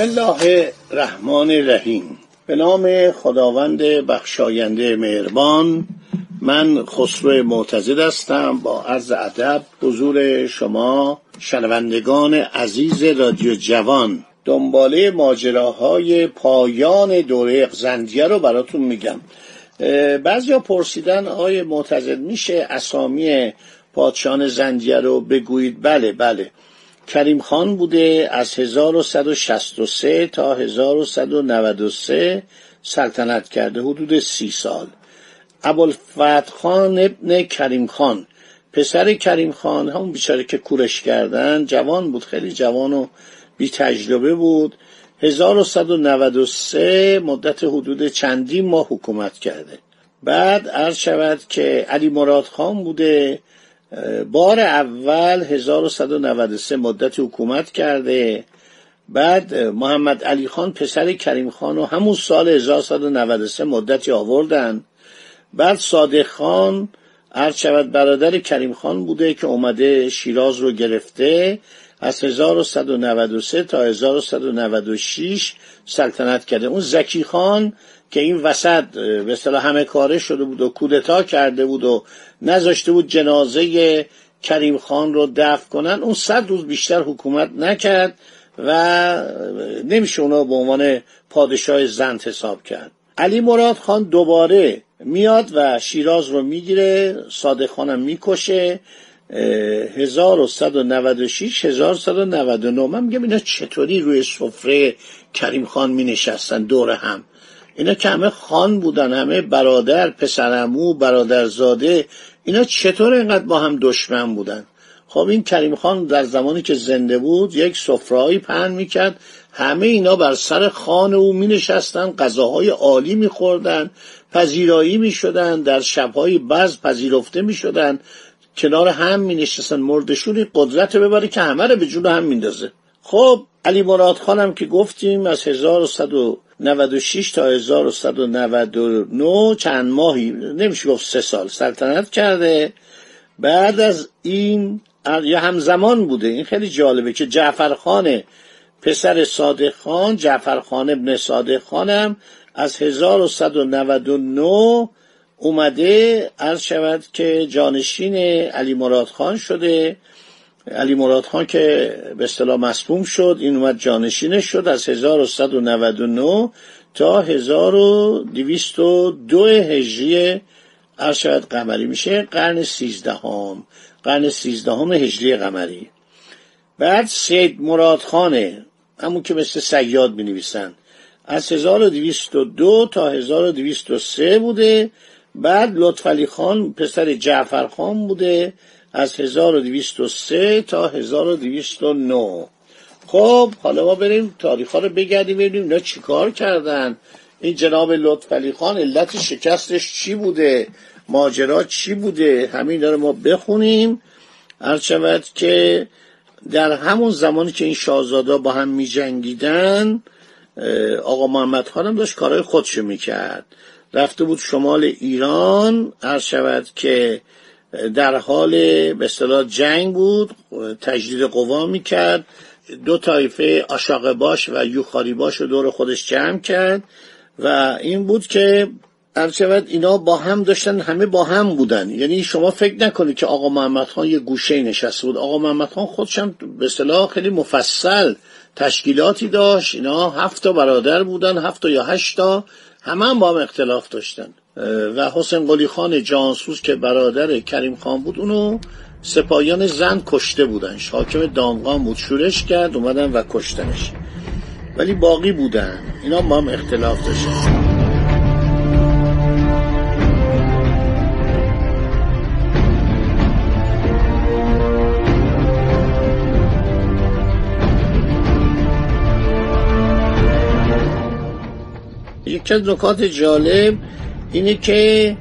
بسم الله الرحمن الرحیم به نام خداوند بخشاینده مهربان من خسرو معتزد هستم. با عرض ادب حضور شما شنوندگان عزیز رادیو جوان. دنباله ماجراهای پایان دوره زندیه رو براتون میگم. بعضیا پرسیدن آیا معتزد میشه اسامی پادشاهان زندیه رو بگویید؟ بله بله. کریم خان بوده از 1163 تا 1193 سلطنت کرده حدود سی سال. ابوالفتح خان ابن کریم خان. پسر کریم خان همون بیچاره که کورش کردن جوان بود خیلی جوان و بی تجربه بود 1193 مدت حدود چندین ماه حکومت کرده. بعد عرض شود که علی مراد خان بوده. بار اول 1193 مدت حکومت کرده. بعد محمد علی خان پسر کریم خان و همون سال 1193 مدتی آوردن. بعد صادق خان عرض شود برادر کریم خان بوده که اومده شیراز رو گرفته. از 1193 تا 1196 سلطنت کرده. اون زکی خان که این وسط به اصطلاح همه کاره شده بود و کودتا کرده بود و نذاشته بود جنازه کریم خان رو دفن کنن اون صد روز بیشتر حکومت نکرد و نمیشه اونا به عنوان پادشاه زند حساب کرد. علی مراد خان دوباره میاد و شیراز رو می‌گیره صادق خانم می‌کشه. 1196 1199 من میگم اینا چطوری روی سفره کریم خان می نشستن دور هم. اینا که همه خان بودن همه برادر پسرمو برادرزاده اینا چطور اینقدر با هم دشمن بودن؟ خب این کریم خان در زمانی که زنده بود یک سفرهایی پهن می‌کرد. همه اینا بر سر خان او می نشستن غذاهای عالی می خوردن پذیرایی می شدن در شبهای بعض پذیرفته می شدن کنار هم می نشستن مردشون قدرت ببره که همه رو به جون هم میندازه. خب علی مراد خانم که گفتیم از 1196 تا 1199 چند ماهی؟ نمیشه گفت سه سال. سلطنت کرده. بعد از این یا همزمان بوده. این خیلی جالبه که جعفر خان پسر صادق خان جعفر خان ابن صادق خانم از 1199 اومده. عرض شود که جانشین علی مراد خان شده. علی مراد خان که به اصطلاح مسموم شد این اومد جانشینش شد از 1199 تا 1202 هجری عرض شود قمری. میشه قرن سیزدهم. قرن سیزدهم هجری قمری. بعد سید مراد خانه همون که مثل سیاد می نویسن از 1202 تا 1203 بوده. بعد لطفعلی خان پسر جعفر خان بوده. از 1203 تا 1209 خب حالا ما بریم تاریخ ها رو بگردیم ببینیم اینا چیکار کردن. این جناب لطفعلی خان علت شکستش چی بوده؟ ماجرا چی بوده؟ همین رو ما بخونیم. هر که در همون زمانی که این شاهزادا با هم می جنگیدن آقا محمد خانم داشت کارهای خودشو می‌کرد. رفته بود شمال ایران شود که در حال به اصطلاح جنگ بود تجدید قوا می‌کرد. دو طایفه آشاق باش و یوخاری باش رو دور خودش جمع کرد و این بود که عرض شود اینا با هم داشتن همه با هم بودن. یعنی شما فکر نکنید که آقا محمد خان یه گوشه نشسته بود. آقا محمد خان خودش هم به اصطلاح خیلی مفصل تشکیلاتی داشت. اینا هفت تا برادر بودن هفت یا هشت تا. همه هم با هم اختلاف داشتن. و حسین قلی خان جانسوز که برادر کریم خان بود اونو سپاهیان زن کشته بودن. حاکم دامغان بود. شورش کرد اومدن و کشتنش. ولی باقی بودن. اینا با هم اختلاف داشتن. یکی از نکات جالب اینه که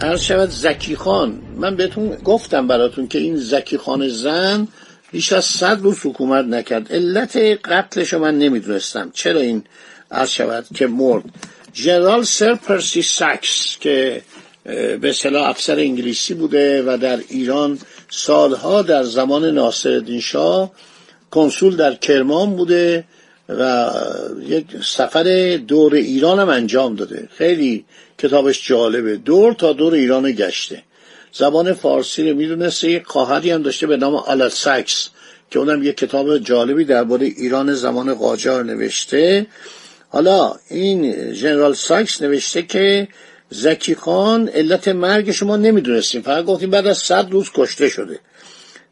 عرض شود زکی خان من بهتون گفتم براتون که این زکی خان زن بیش از صد روز حکومت نکرد. علت قتلش رو من نمی‌دونستم. چرا این عرض شود که مرد؟ جنرال سر پرسی ساکس که به صلاح افسر انگلیسی بوده و در ایران سالها در زمان ناصرالدین شاه کنسول در کرمان بوده و یک سفر دور ایران هم انجام داده. خیلی کتابش جالبه. دور تا دور ایران گشته. زبان فارسی رو می‌دونسته. یک خواهری هم داشته به نام آلت ساکس که اونم یک کتاب جالبی درباره ایران زمان قاجار نوشته. حالا این جنرال ساکس نوشته که زکی خان علت مرگ شما نمی‌دونستیم. فقط گفتیم بعد از صد روز کشته شده.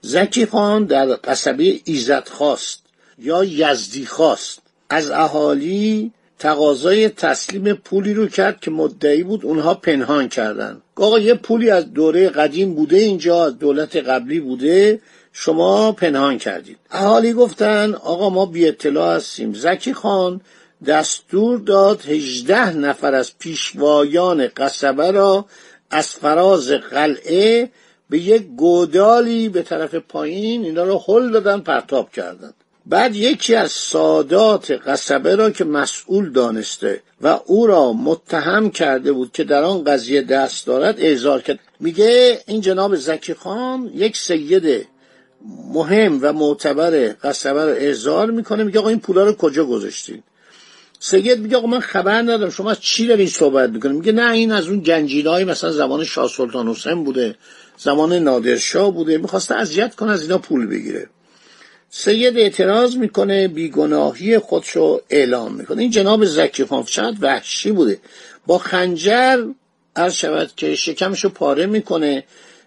زکی خان در قصبه ایزد خواست یا یزدی خواست از اهالی تقاضای تسلیم پولی رو کرد که مدعی بود اونها پنهان کردن. آقا یه پولی از دوره قدیم بوده اینجا از دولت قبلی بوده شما پنهان کردید. اهالی گفتن آقا ما بی اطلاع هستیم. زکی خان دستور داد هجده نفر از پیشوایان قصبه را از فراز قلعه به یک گودالی به طرف پایین اینا رو هل دادن پرتاب کردند بعد یکی از سادات قصبه را که مسئول دانسته و او را متهم کرده بود که در آن قضیه دست دارد اعزار کرد. میگه این جناب زکی خان یک سید مهم و معتبر قصبه رو اعزار می‌کنه. میگه آقا این پولا رو کجا گذاشتید سید میگه آقا من خبر ندارم شما از چی دارین صحبت می‌کنید میگه نه این از اون گنجینای مثلا زمان شاه سلطان حسین بوده زمان نادرشاه بوده می‌خواسته اذیت کنه از اینا پول بگیره. سید اعتراض می‌کنه بیگناهی خودشو اعلام می‌کنه. این جناب زکی خان وحشی بوده. با خنجر عرض شود که شکمشو پاره می‌کنه.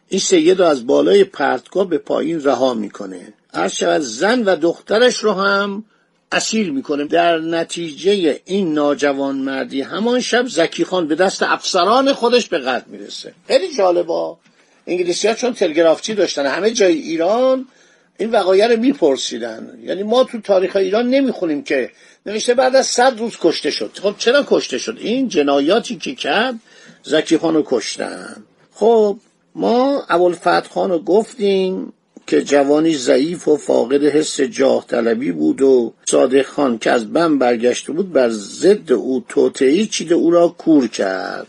این سید رو از بالای پرتگاه به پایین رها می‌کنه. عرض شود زن و دخترش رو هم اسیر می‌کنه. در نتیجه این ناجوان مردی همان شب زکی خان به دست افسران خودش به قتل می‌رسه. خیلی جالبا انگلیسی ها چون تلگرافچی داشتن؟ همه جای ایران این وقایع رو میپرسیدن. یعنی ما تو تاریخ ایران نمی‌خونیم که نوشته بعد از صد روز کشته شد. خب چرا کشته شد؟ این جنایاتی که کرد زکی خان رو کشتن. خب ما ابوالفتح خان رو گفتیم که جوانی ضعیف و فاقد حس جاه طلبی بود و صادق خان که از بم برگشته بود بر ضد او توتعی چیده او را کور کرد.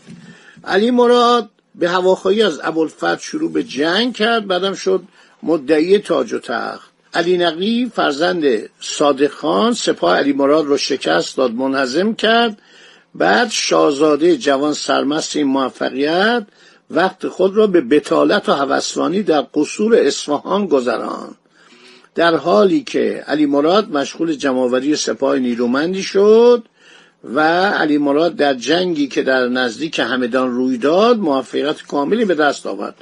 علی مراد به هواخواهی از ابوالفتح شروع به جنگ کرد بعدم شد مدعی تاج و تخت. علی نقی فرزند صادق خان سپاه علی مراد رو شکست داد منحزم کرد. بعد شاهزاده جوان سرمست این موفقیت وقت خود را به بتالت و هوسرانی در قصور اصفهان گذران در حالی که علی مراد مشغول جمعآوری سپاه نیرومندی شد و علی مراد در جنگی که در نزدیک همدان روی داد موفقیت کاملی به دست آورد.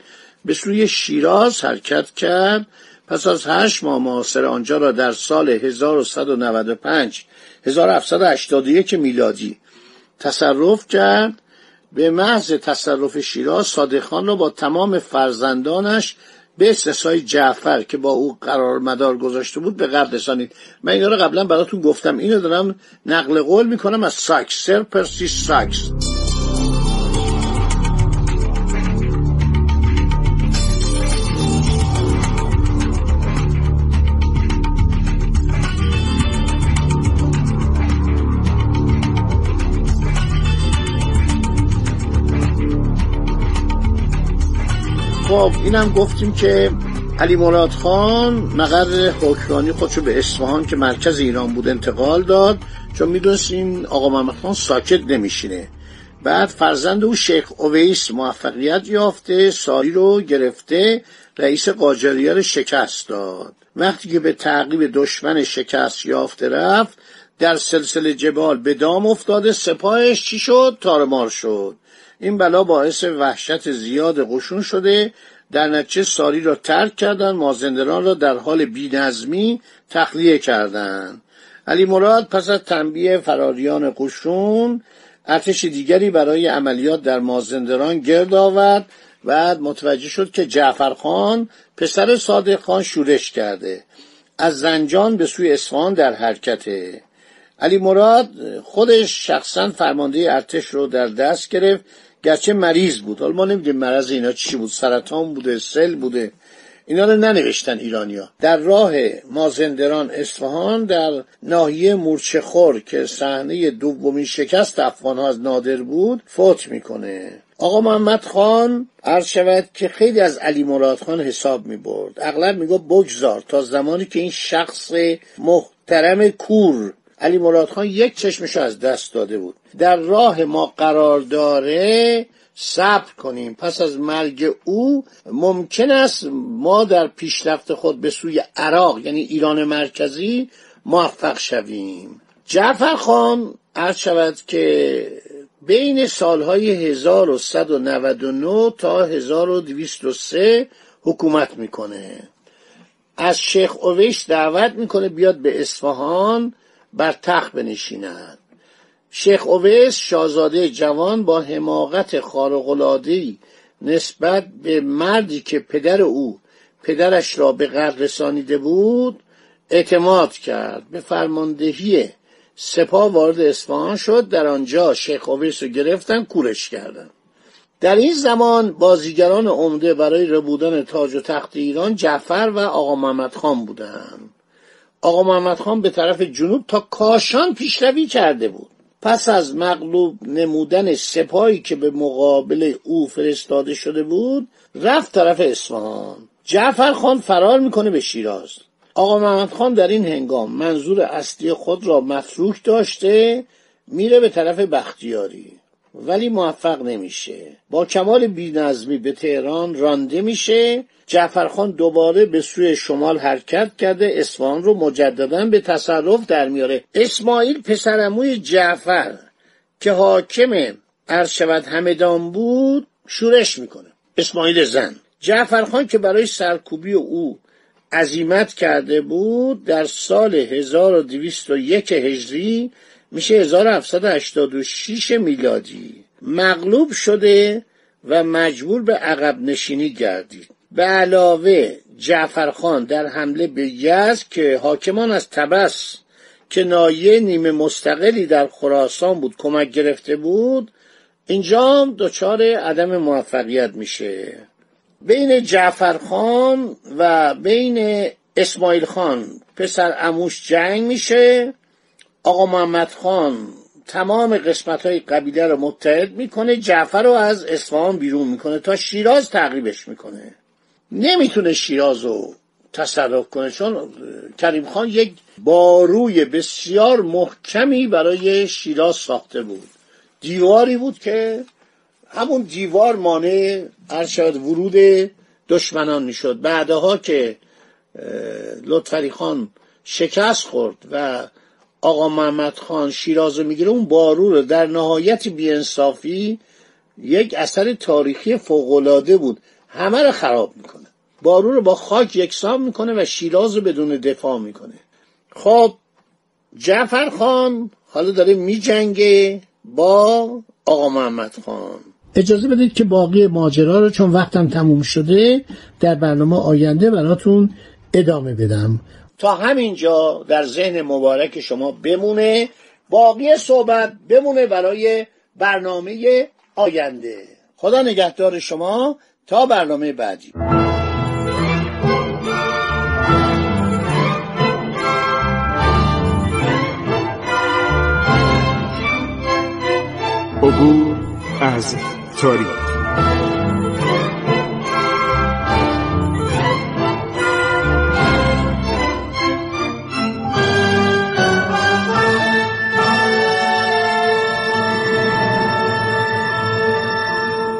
به سوی شیراز حرکت کرد. پس از هشت ماه معاصر آنجا را در سال 1195 1781 میلادی تصرف کرد. به محض تصرف شیراز صادق خان را با تمام فرزندانش به استثنای جعفر که با او قرار مدار گذاشته بود به قبل رسانید. من اینا رو قبلا براتون گفتم. اینو دارم نقل قول می‌کنم از ساکس سر پرسی ساکس. خب اینم گفتیم که علی مراد خان مقر حکمرانی خودشو به اصفهان که مرکز ایران بود انتقال داد چون می‌دونستیم آقا محمد خان ساکت نمیشینه. بعد فرزند او شیخ اویس موفقیت یافته ساری رو گرفته رئیس قاجاریه شکست داد. وقتی که به تعقیب دشمن شکست یافته رفت در سلسله جبال به دام افتاده سپاهش چی شد؟ تارمار شد. این بلا باعث وحشت زیاد قشون شده. در نتیجه ساری را ترک کردند مازندران را در حال بینظمی تخلیه کردند علی مراد پس از تنبیه فراریان قشون ارتش دیگری برای عملیات در مازندران گرد آورد. بعد متوجه شد که جعفر خان پسر صادق خان شورش کرده. از زنجان به سوی اصفهان در حرکته. علی مراد خودش شخصا فرمانده ارتش رو در دست گرفت. گرچه مریض بود. حالا ما نمی‌دونیم مرض اینا چی بود. سرطان بوده سل بوده. اینا رو ننوشتن ایرانیا. در راه مازندران اصفهان در ناحیه مورچهخور که صحنه دومین شکست افغان از نادر بود فوت می‌کنه. آقا محمد خان عرض شود که خیلی از علی مراد خان حساب می برد اغلب میگو بگذار تا زمانی که این شخص محترم کور علی مراد خان یک چشمشو از دست داده بود. در راه ما قرار داره صبر کنیم. پس از مرگ او ممکن است ما در پیشرفت خود به سوی عراق یعنی ایران مرکزی موفق شویم. جعفر خان عرض شود که بین سالهای 1199 تا 1203 حکومت می‌کنه. از شیخ اویش دعوت می‌کنه بیاد به اصفهان بر تخت بنشیند شیخ اویس شاهزاده جوان با حماقت خارق‌العاده‌ای نسبت به مردی که پدر او پدرش را به قتل رسانیده بود اعتماد کرد. به فرماندهی سپاه وارد اصفهان شد. در آنجا شیخ اویس رو گرفتن کورش کردن. در این زمان بازیگران عمده برای ربودن تاج و تخت ایران جعفر و آقا محمد خان بودند. آقا محمد خان به طرف جنوب تا کاشان پیشروی کرده بود. پس از مغلوب نمودن سپاهی که به مقابل او فرستاده شده بود رفت طرف اصفهان. جعفر خان فرار می‌کنه به شیراز. آقا محمد خان در این هنگام منظور اصلی خود را مفروک داشته میره به طرف بختیاری. ولی موفق نمیشه. با کمال بینظمی به تهران رانده میشه. جعفرخان دوباره به سوی شمال حرکت کرده. اصفهان رو مجددا به تصرف در میاره. اسماعیل پسرموی جعفر که حاکم عرض همدان بود شورش می‌کنه. اسماعیل زن. جعفرخان که برای سرکوبی او عزیمت کرده بود در سال 1201 هجری میشه 1786 میلادی. مغلوب شده و مجبور به عقب نشینی گردید. به علاوه جعفرخان در حمله به یزد که حاکمان از تبس که نایه نیمه مستقلی در خراسان بود کمک گرفته بود اینجا دچار عدم موفقیت میشه. بین جعفرخان و بین اسماعیل خان پسر اموش جنگ میشه. آقا محمد خان تمام قسمت های قبیله رو متحد می‌کنه جعفر رو از اصفهان بیرون می‌کنه تا شیراز تقریبش می‌کنه. نمی‌تونه شیراز رو تصرف کنه چون کریم خان یک باروی بسیار محکمی برای شیراز ساخته بود. دیواری بود که همون دیوار مانع ارشاد ورود دشمنان می‌شد. بعدها که لطفری خان شکست خورد و آقا محمد خان شیراز رو می‌گیره اون بارو رو در نهایت بیانصافی یک اثر تاریخی فوقالعاده بود. همه رو خراب می‌کنه. بارو رو با خاک یکسان می‌کنه و شیراز رو بدون دفاع می‌کنه. خب جعفر خان حالا داره میجنگه با آقا محمد خان. اجازه بدید که باقی ماجرا رو چون وقتم تموم شده در برنامه آینده براتون ادامه بدم. تا همینجا در ذهن مبارک شما بمونه باقی صحبت بمونه برای برنامه آینده. خدا نگهدار شما تا برنامه بعدی. عبور از تاریخ.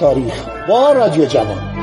تاریخ با رادیو جوان.